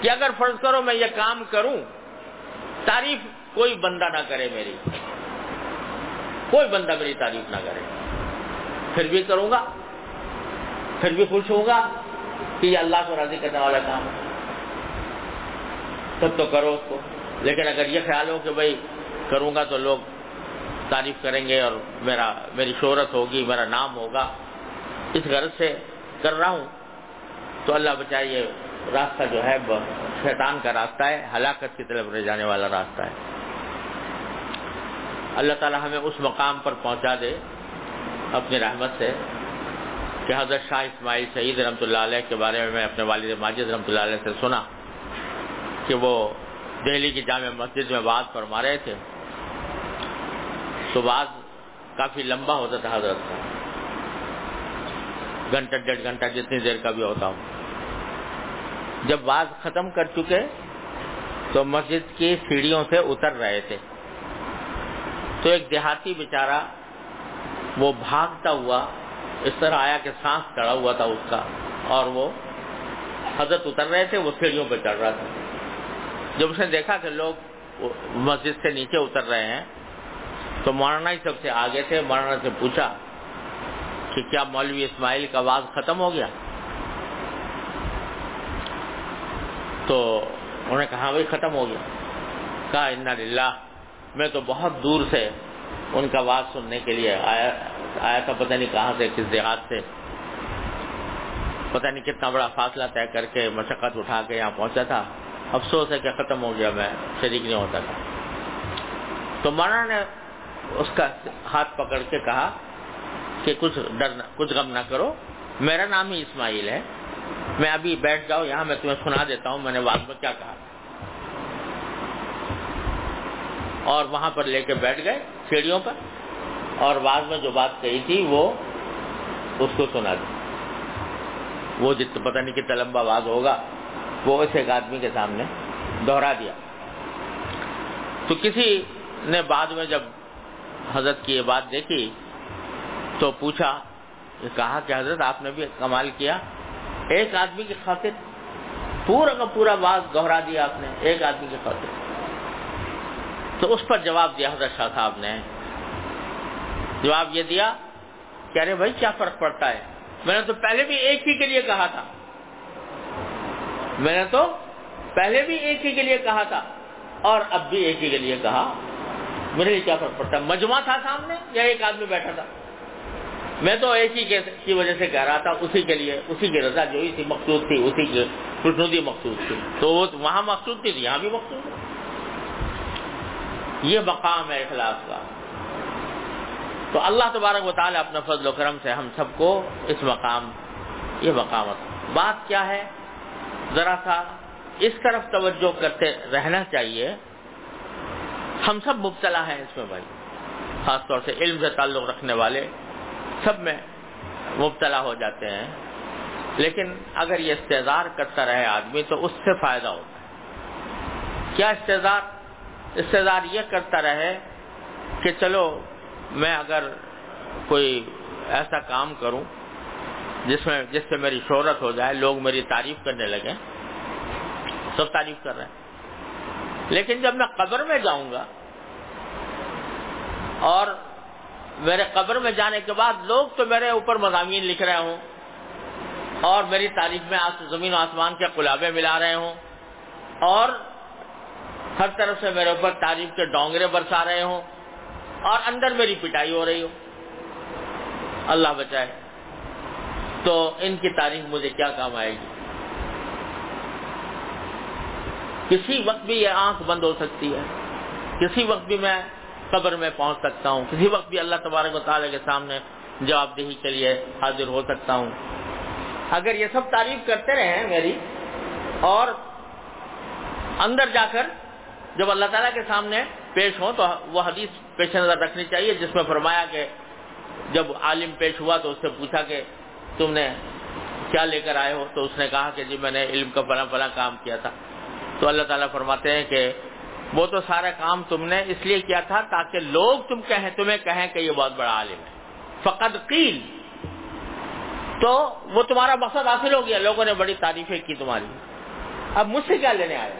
کہ اگر فرض کرو میں یہ کام کروں، تعریف کوئی بندہ نہ کرے میری کوئی بندہ میری تعریف نہ کرے پھر بھی کروں گا پھر بھی خوش ہوں گا کہ یہ اللہ کو راضی کرنے والا کام ہے۔ تب تو کرو اس کو۔ لیکن اگر یہ خیال ہو کہ بھائی کروں گا تو لوگ تعریف کریں گے اور میرا میری شہرت ہوگی، میرا نام ہوگا۔ اس غرض سے کر رہا ہوں۔ تو اللہ بچائے یہ راستہ جو ہے شیطان کا راستہ ہے، ہلاکت کی طرف رہ جانے والا راستہ ہے۔ اللہ تعالی ہمیں اس مقام پر پہنچا دے اپنی رحمت سے کہ حضرت شاہ اسماعیل سعید رحمۃ اللہ علیہ کے بارے میں میں اپنے والد ماجد رحمۃ اللہ علیہ سے سنا کہ وہ دہلی کی جامع مسجد میں بات فرما رہے تھے۔ تو بات کافی لمبا ہوتا تھا حضرت کا۔ گھنٹہ، ڈیڑھ گھنٹہ جتنی دیر کا بھی ہوتا ہوں۔ جب بات ختم کر چکے تو مسجد کی سیڑھیوں سے اتر رہے تھے۔ تو ایک دیہاتی بیچارہ وہ بھاگتا ہوا اس طرح آیا کہ سانس چڑھا ہوا تھا اس کا اور وہ حضرت اتر رہے تھے، وہ سیڑھیوں پہ چڑھ رہا تھا۔ جب اس نے دیکھا کہ لوگ مسجد سے نیچے اتر رہے ہیں، تو مولانا ہی سب سے آگے تھے۔ مولانا سے پوچھا کہ کیا مولوی اسماعیل کا آواز ختم ہو گیا؟ تو انہوں نے کہا ہاں بھائی، ختم ہو گیا۔ کہا انا للہ میں تو بہت دور سے ان کا آواز سننے کے لیے آیا آیا تھا، پتہ نہیں کہاں سے، کس دیہات سے۔ پتہ نہیں کتنا بڑا فاصلہ طے کر کے مشقت اٹھا کے یہاں پہنچا تھا۔ افسوس ہے کہ ختم ہو گیا، میں شریک نہیں ہوتا تھا۔ تو مولانا نے اس کا ہاتھ پکڑ کے کہا کہ کچھ ڈر کچھ غم نہ کرو۔ میرا نام ہی اسماعیل ہے۔ میں ابھی بیٹھ جاؤ، یہاں میں تمہیں سنا دیتا ہوں۔ میں نے بعد میں کیا کہا اور وہاں پر لے کے بیٹھ گئے سیڑھیوں پر اور بعد میں جو بات کہی تھی وہ اس کو سنا دی۔ وہ جت پتہ نہیں کتنا لمبا باز ہوگا، وہ اس ایک آدمی کے سامنے دوہرا دیا۔ تو کسی نے بعد میں جب حضرت کی یہ بات دیکھی تو پوچھا کہا کہ حضرت آپ نے بھی کمال کیا۔ ایک آدمی کی خاطر پورا کا پورا بات گہرا دیا آپ نے، ایک آدمی کی خاطر۔ تو اس پر جواب دیا حضرت شاہ صاحب نے۔ جواب یہ دیا کہ ارے بھائی کیا فرق پڑتا ہے؟ میں نے تو پہلے بھی ایک ہی کے لیے کہا تھا۔ میں نے تو پہلے بھی ایک ہی کے لیے کہا تھا اور اب بھی ایک ہی کے لیے کہا۔ میرے لیے کیا فرق پڑتا ہے؟ مجمع تھا سامنے یا ایک آدمی بیٹھا تھا؟ میں تو ایک ہی کی وجہ سے کہہ رہا تھا، اسی کے لیے، اسی کی رضا جو تھی مقصود تھی، اسی کی خوشنودی مقصود تھی۔ تو وہ وہاں مقصود تھی، یہاں بھی مقصود ہے۔ یہ مقام ہے اخلاص کا۔ تو اللہ تبارک و تعالیٰ اپنے فضل و کرم سے ہم سب کو اس مقام، یہ مقامت بات کیا ہے؟ ذرا سا اس طرف توجہ کرتے رہنا چاہیے۔ ہم سب مبتلا ہیں اس میں بھائی، خاص طور سے علم سے تعلق رکھنے والے سب میں مبتلا ہو جاتے ہیں۔ لیکن اگر یہ استظار کرتا رہے آدمی تو اس سے فائدہ ہوتا ہے۔ کیا استظار استظار یہ کرتا رہے کہ چلو میں اگر کوئی ایسا کام کروں جس میں جس سے میری شہرت ہو جائے، لوگ میری تعریف کرنے لگے سب تعریف کر رہے ہیں۔ لیکن جب میں قبر میں جاؤں گا اور میرے قبر میں جانے کے بعد لوگ تو میرے اوپر مضامین لکھ رہے ہوں اور میری تعریف میں زمین و آسمان کے قلابے ملا رہے ہوں اور ہر طرف سے میرے اوپر تعریف کے ڈونگرے برسا رہے ہوں اور اندر میری پٹائی ہو رہی ہو۔ اللہ بچائے۔ تو ان کی تعریف مجھے کیا کام آئے گی؟ کسی وقت بھی یہ آنکھ بند ہو سکتی ہے۔ کسی وقت بھی میں قبر میں پہنچ سکتا ہوں۔ کسی وقت بھی اللہ تبارک و تعالیٰ کے سامنے جواب دہی کے لیے حاضر ہو سکتا ہوں۔ اگر یہ سب تعریف کرتے رہے میری اور اندر جا کر جب اللہ تعالیٰ کے سامنے پیش ہو تو وہ حدیث پیش نظر رکھنی چاہیے، جس میں فرمایا کہ جب عالم پیش ہوا تو اس سے پوچھا کہ تم نے کیا لے کر آئے ہو؟ تو اس نے کہا کہ جی میں نے علم کا بڑا بڑا کام کیا تھا۔ تو اللہ تعالیٰ فرماتے ہیں کہ وہ تو سارا کام تم نے اس لیے کیا تھا تاکہ لوگ تم کہیں، تمہیں کہیں کہ یہ بہت بڑا عالم ہے۔ فقط قیل۔ تو وہ تمہارا مقصد حاصل ہو گیا، لوگوں نے بڑی تعریفیں کی تمہاری۔ اب مجھ سے کیا لینے آئے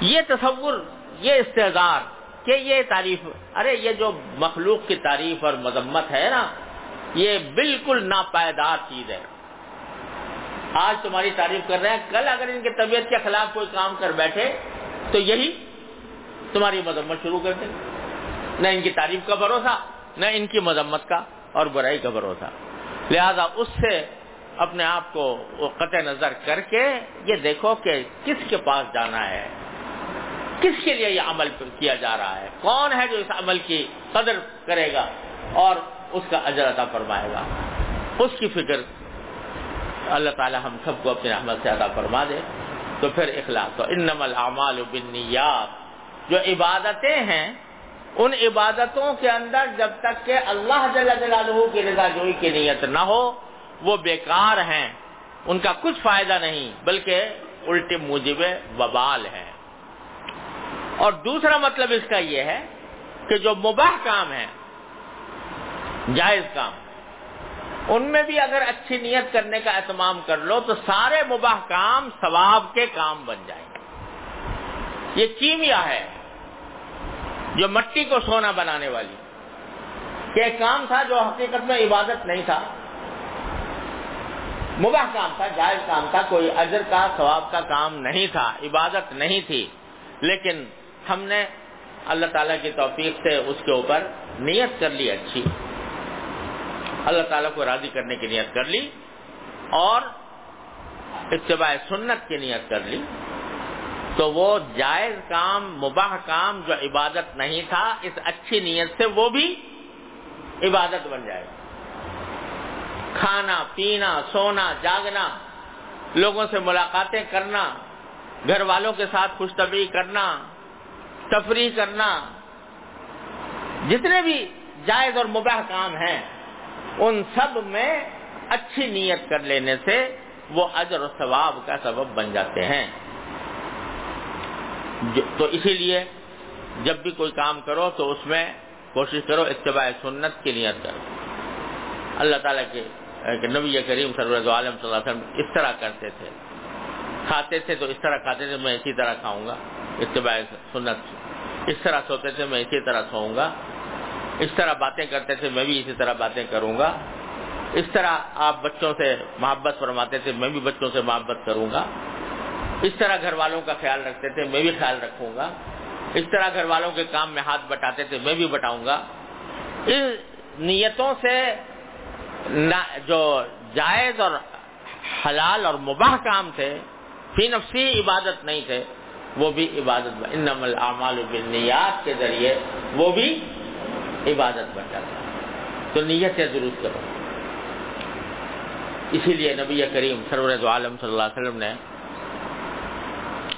یہ تصور، یہ استحظار کہ یہ تعریف، ارے یہ جو مخلوق کی تعریف اور مذمت ہے نا، یہ بالکل ناپائیدار چیز ہے۔ آج تمہاری تعریف کر رہے ہیں، کل اگر ان کی طبیعت کے خلاف کوئی کام کر بیٹھے، تو یہی تمہاری مذمت شروع کر دیں۔ نہ ان کی تعریف کا بھروسہ، نہ ان کی مذمت کا اور برائی کا بھروسہ۔ لہذا اس سے اپنے آپ کو قطع نظر کر کے یہ دیکھو کہ کس کے پاس جانا ہے۔ کس کے لیے یہ عمل کیا جا رہا ہے؟ کون ہے جو اس عمل کی قدر کرے گا اور اس کا اجر عطا فرمائے گا؟ اس کی فکر اللہ تعالی ہم سب کو اپنے رحمت سے عطا فرما دے۔ تو پھر اخلاق تو انم العمال بالنیات۔ جو عبادتیں ہیں، ان عبادتوں کے اندر جب تک کہ اللہ جل جلالہ کی رضا جوئی کی نیت نہ ہو، وہ بیکار ہیں۔ ان کا کچھ فائدہ نہیں، بلکہ الٹے موجب وبال ہے اور دوسرا مطلب اس کا یہ ہے کہ جو مباح کام ہے جائز کام، ان میں بھی اگر اچھی نیت کرنے کا اہتمام کر لو تو سارے مباح کام ثواب کے کام بن جائیں گے۔ یہ کیمیا ہے جو مٹی کو سونا بنانے والی۔ کہ ایک کام تھا جو حقیقت میں عبادت نہیں تھا، مباح کام تھا، جائز کام تھا، کوئی اجر کا، ثواب کا کام نہیں تھا، عبادت نہیں تھی، لیکن ہم نے اللہ تعالیٰ کی توفیق سے اس کے اوپر نیت کر لی اچھی۔ اللہ تعالیٰ کو راضی کرنے کی نیت کر لی اور اتباع سنت کی نیت کر لی۔ تو وہ جائز کام، مباح کام جو عبادت نہیں تھا، اس اچھی نیت سے وہ بھی عبادت بن جائے۔ گا کھانا، پینا، سونا، جاگنا، لوگوں سے ملاقاتیں کرنا، گھر والوں کے ساتھ خوش طبی کرنا تفریح کرنا۔ جتنے بھی جائز اور مباح کام ہیں، ان سب میں اچھی نیت کر لینے سے وہ اجر و ثواب کا سبب بن جاتے ہیں۔ تو اسی لیے جب بھی کوئی کام کرو تو اس میں کوشش کرو اتباع سنت کی نیت کرو۔ اللہ تعالیٰ کے نبی کریم سرورز عالم صلی اللہ علیہ وسلم اس طرح کرتے تھے۔ کھاتے تھے تو اس طرح کھاتے تھے، میں اسی طرح کھاؤں گا۔ اتباع سنت۔ اس طرح سوتے تھے میں اسی طرح سوؤں گا۔ اس طرح باتیں کرتے تھے میں بھی اسی طرح باتیں کروں گا۔ اس طرح آپ بچوں سے محبت فرماتے تھے میں بھی بچوں سے محبت کروں گا۔ اس طرح گھر والوں کا خیال رکھتے تھے میں بھی خیال رکھوں گا۔ اس طرح گھر والوں کے کام میں ہاتھ بٹاتے تھے میں بھی بٹاؤں گا۔ اس نیتوں سے جو جائز اور حلال اور مباح کام تھے، فی نفسی عبادت نہیں تھے۔ وہ بھی عبادت انم العمال بالنیات کے ذریعے وہ بھی عبادت بن جاتا ہے۔ تو نیت درست کرو۔ اسی لیے نبی کریم سرور عالم صلی اللہ علیہ وسلم نے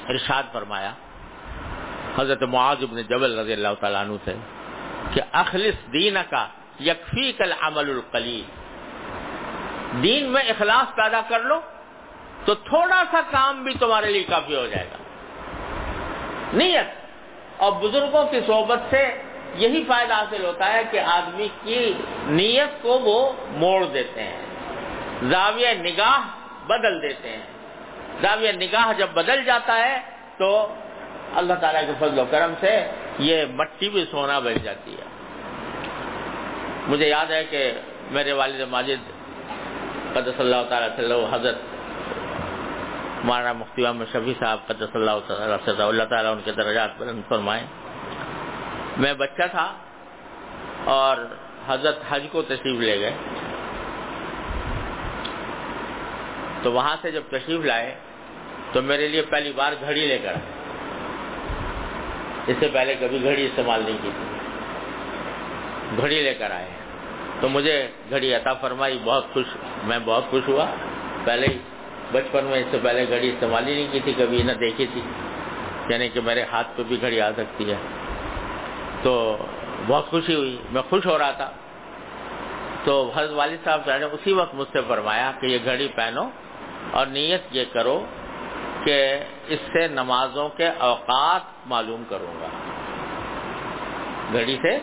ارشاد فرمایا، حضرت معاذ بن جبل رضی اللہ تعالیٰ عنہ سے کہ اخلص دین کا یکفی کل عمل القلیل۔ دین میں اخلاص پیدا کر لو تو تھوڑا سا کام بھی تمہارے لیے کافی ہو جائے گا۔ نیت۔ اور بزرگوں کی صحبت سے یہی فائدہ حاصل ہوتا ہے کہ آدمی کی نیت کو وہ موڑ دیتے ہیں۔ زاویہ نگاہ بدل دیتے ہیں۔ زاویہ نگاہ جب بدل جاتا ہے تو اللہ تعالیٰ کے فضل و کرم سے یہ مٹی بھی سونا بن جاتی ہے۔ مجھے یاد ہے کہ میرے والد ماجد قدس اللہ تعالیٰ حضرت مولانا مفتی محمد شفیع صاحب قدس اللہ تعالیٰ اللہ تعالیٰ ان کے درجات بلند فرمائے میں بچہ تھا اور حضرت حج کو تشریف لے گئے۔ تو وہاں سے جب تشریف لائے تو میرے لیے پہلی بار گھڑی لے کر آئے۔ اس سے پہلے کبھی گھڑی استعمال نہیں کی تھی۔ گھڑی لے کر آئے۔ تو مجھے گھڑی عطا فرمائی، بہت خوش میں بہت خوش ہوا۔ پہلے ہی بچپن میں اس سے پہلے گھڑی استعمال ہی نہیں کی تھی، کبھی نہ دیکھی تھی۔ یعنی کہ میرے ہاتھ پہ بھی گھڑی آ سکتی ہے۔ تو بہت خوشی ہوئی۔ میں خوش ہو رہا تھا۔ تو حضرت والد صاحب نے اسی وقت مجھ سے فرمایا کہ یہ گھڑی پہنو اور نیت یہ کرو کہ اس سے نمازوں کے اوقات معلوم کروں گا۔ گھڑی سے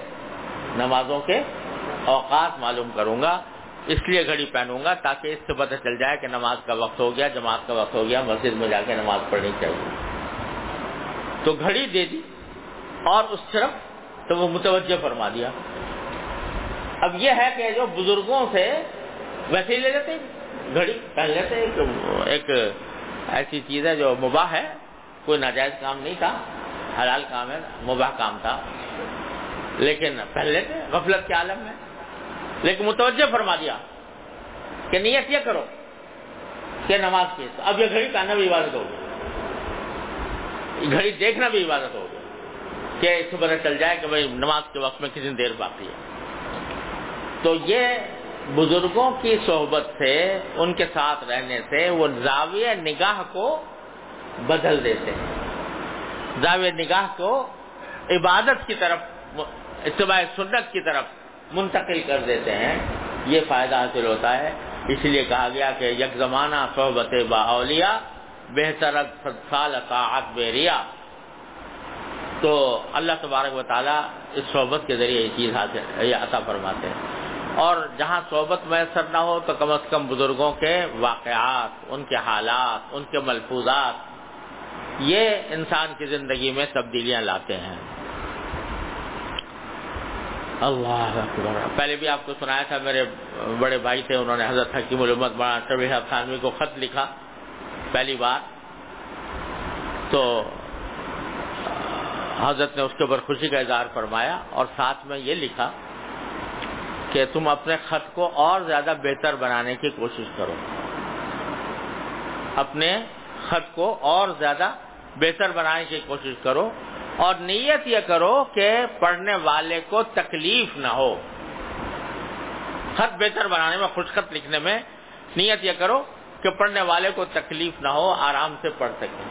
نمازوں کے اوقات معلوم کروں گا۔ اس لیے گھڑی پہنوں گا تاکہ اس سے پتہ چل جائے کہ نماز کا وقت ہو گیا، جماعت کا وقت ہو گیا، مسجد میں جا کے نماز پڑھنی چاہیے۔ تو گھڑی دے دی اور اس طرف تو وہ متوجہ فرما دیا۔ اب یہ ہے کہ جو بزرگوں سے ویسے ہی لے لیتے گھڑی پہن لیتے ایک ایسی چیز ہے جو مباح ہے۔ کوئی ناجائز کام نہیں تھا، حلال کام ہے، مباح کام تھا۔ لیکن پہن لیتے غفلت کے عالم میں۔ لیکن متوجہ فرما دیا کہ نیت یہ کرو کہ نماز کی اب یہ گھڑی پہننا بھی عبادت ہوگی گھڑی دیکھنا بھی عبادت ہوگی کہ اس سے پتہ چل جائے کہ بھائی نماز کے وقت میں کتنی دیر باقی ہے۔ تو یہ بزرگوں کی صحبت سے، ان کے ساتھ رہنے سے وہ زاویہ نگاہ کو بدل دیتے ہیں۔ زاویہ نگاہ کو عبادت کی طرف، اتباع سنت کی طرف منتقل کر دیتے ہیں، یہ فائدہ حاصل ہوتا ہے۔ اس لیے کہا گیا کہ یک زمانہ صحبت با اولیا بہتر سال طاعت بیریا تو اللہ تبارک و تعالیٰ اس صحبت کے ذریعے یہ چیز حاصل، یہ عطا فرماتے ہیں۔ اور جہاں صحبت میسر نہ ہو، تو کم از کم بزرگوں کے واقعات، ان کے حالات، ان کے ملفوظات، یہ انسان کی زندگی میں تبدیلیاں لاتے ہیں۔ اللہ اکبر۔ پہلے بھی آپ کو سنایا تھا، میرے بڑے بھائی تھے، انہوں نے حضرت حکیم علمت بڑا طبی خانوی کو خط لکھا، پہلی بار۔ تو حضرت نے اس کے اوپر خوشی کا اظہار فرمایا اور ساتھ میں یہ لکھا کہ تم اپنے خط کو اور زیادہ بہتر بنانے کی کوشش کرو۔ اپنے خط کو اور زیادہ بہتر بنانے کی کوشش کرو۔ اور نیت یہ کرو کہ پڑھنے والے کو تکلیف نہ ہو۔ خط بہتر بنانے میں، خوش خط لکھنے میں نیت یہ کرو کہ پڑھنے والے کو تکلیف نہ ہو، آرام سے پڑھ سکے۔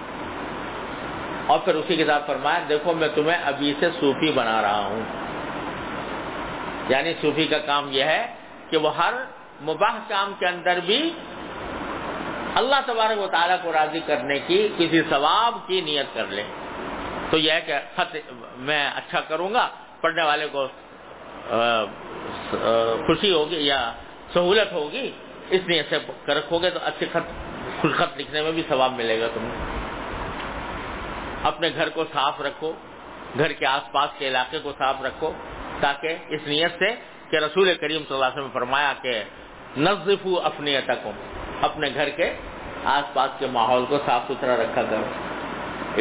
اور پھر اسی کے ساتھ فرمایا، دیکھو میں تمہیں ابھی سے صوفی بنا رہا ہوں۔ یعنی صوفی کا کام یہ ہے کہ وہ ہر مباح کام کے اندر بھی اللہ تبارک و تعالیٰ کو راضی کرنے کی، کسی ثواب کی نیت کر لے۔ تو یہ ہے کہ خط میں اچھا کروں گا، پڑھنے والے کو خوشی ہوگی یا سہولت ہوگی، اس نیت سے رکھو گے تو اچھے خط، خوش خط لکھنے میں بھی ثواب ملے گا تمہیں۔ اپنے گھر کو صاف رکھو، گھر کے آس پاس کے علاقے کو صاف رکھو، تاکہ اس نیت سے کہ رسول کریم صلی اللہ علیہ وسلم فرمایا کہ نظف اپنی اپنے گھر کے آس پاس کے ماحول کو صاف ستھرا رکھا کرو۔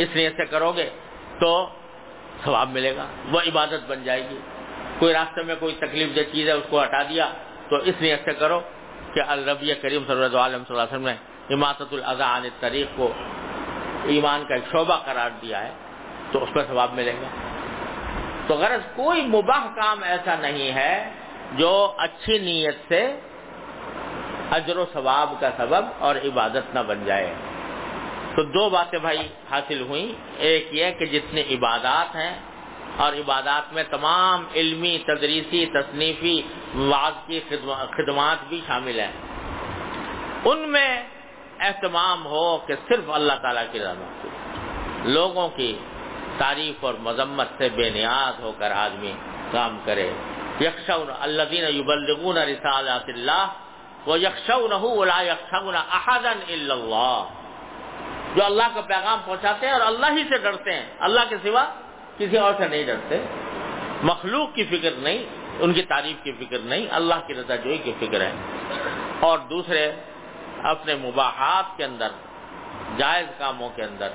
اس نیت سے کرو گے تو ثواب ملے گا، وہ عبادت بن جائے گی۔ کوئی راستے میں کوئی تکلیف دہ چیز ہے، اس کو ہٹا دیا، تو اس نیت سے کرو کہ الربی کریم صلی اللہ علیہ وسلم نے اماطت الاضا عن طریق کو ایمان کا ایک شعبہ قرار دیا ہے، تو اس پر ثواب ملے گا۔ تو غرض کوئی مباح کام ایسا نہیں ہے جو اچھی نیت سے اجر و ثواب کا سبب اور عبادت نہ بن جائے۔ تو دو باتیں بھائی حاصل ہوئیں۔ ایک یہ کہ جتنی عبادات ہیں اور عبادات میں تمام علمی، تدریسی، تصنیفی واض کی خدمات بھی شامل ہیں۔ ان میں اہتمام ہو کہ صرف اللہ تعالیٰ کی رحمت لوگوں کی تعریف اور مذمت سے بے نیاز ہو کر آدمی کام کرے۔ یکشون اللہ دین یبلغون رسالات اللہ وہ یکشون ولا یکشون احدا الا اللہ۔ جو اللہ کا پیغام پہنچاتے ہیں اور اللہ ہی سے ڈرتے ہیں۔ اللہ کے سوا کسی اور سے نہیں ڈرتے۔ مخلوق کی فکر نہیں، ان کی تعریف کی فکر نہیں، اللہ کی رضا جوئی کی فکر ہے۔ اور دوسرے، اپنے مباحات کے اندر، جائز کاموں کے اندر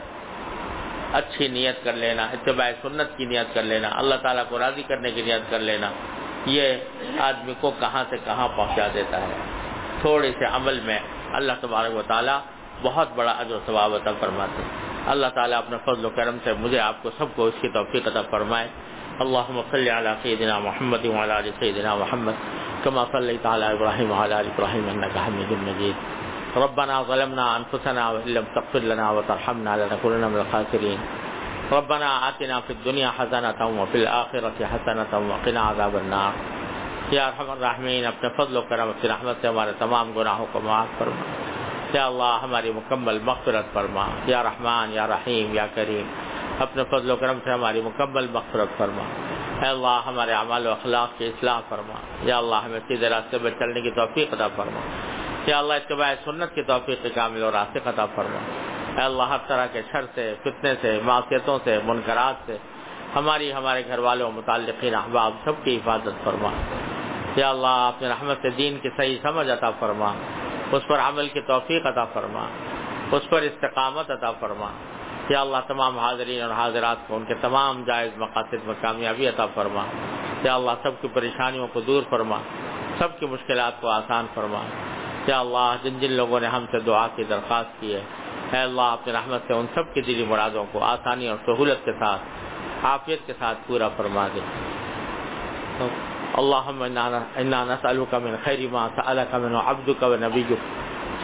اچھی نیت کر لینا، اتباع سنت کی نیت کر لینا، اللہ تعالیٰ کو راضی کرنے کی نیت کر لینا، یہ آدمی کو کہاں سے کہاں پہنچا دیتا ہے۔ تھوڑے سے عمل میں اللہ تبارک و تعالیٰ بہت بڑا اجر و ثواب عطا فرماتے اللہ تعالیٰ اپنے فضل و کرم سے مجھے آپ کو سب کو اس کی توفیق عطا فرمائے۔ اللهم صل على سيدنا محمد وعلى ال سيدنا محمد كما صليت على ابراهيم وعلى ال ابراهيم انك حميد مجيد ربنا ظلمنا انفسنا وان لم تغفر لنا وترحمنا لنكونن من الخاسرين ربنا آتنا في الدنيا حسنة وفي الآخرة حسنة وقنا عذاب النار۔ یا ارحم الراحمین، اپنے فضل و کرم اپنی رحمت سے ہمارے تمام گناہوں کو معاف فرما۔ یا اللہ ہماری مکمل مغفرت فرما۔ یا رحمان، یا رحیم، یا کریم۔ اپنے فضل و کرم سے ہماری مکمل مغفرت فرما۔ اے اللہ، ہمارے اعمال و اخلاق کی اصلاح فرما۔ یا اللہ، ہمیں سیدھے راستے میں چلنے کی توفیق عطا فرما۔ یا اللہ اتباع سنت کی توفیق کامل اور راستے عطا فرما۔ اے اللہ، ہر طرح کے شر سے، فتنے سے معاشیتوں سے، منکرات سے ہماری، ہمارے گھر والوں، متعلقین، احباب سب کی حفاظت فرما۔ یا اللہ، اپنے رحمت سے دین کی صحیح سمجھ عطا فرما۔ اس پر عمل کی توفیق عطا فرما، اس پر استقامت عطا فرما۔ یا اللہ، تمام حاضرین اور حاضرات کو ان کے تمام جائز مقاصد میں کامیابی عطا فرما۔ یا اللہ، سب کی پریشانیوں کو دور فرما، سب کی مشکلات کو آسان فرما۔ یا اللہ، جن جن لوگوں نے ہم سے دعا کی، درخواست کی ہے، اے اللہ اپنے رحمت سے ان سب کی دلی مرادوں کو آسانی اور سہولت کے ساتھ، عافیت کے ساتھ پورا فرما دے۔ اللهم إنا نسألك من خير ما سألك من عبدك ونبيك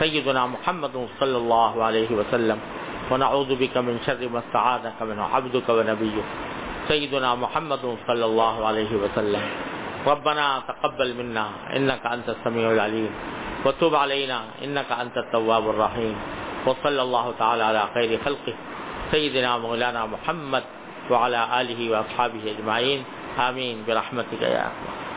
سيدنا محمد صلى الله عليه وسلم ونعوذ بك من شر ما استعاذك من عبدك ونبيك سيدنا محمد صلى الله عليه وسلم ربنا تقبل منا إنك أنت السميع العليم وتب علينا إنك أنت التواب الرحيم وصلى الله تعالى على خير خلقه سيدنا مولانا محمد وعلى آله وأصحابه أجمعين آمين برحمتك يا رحمن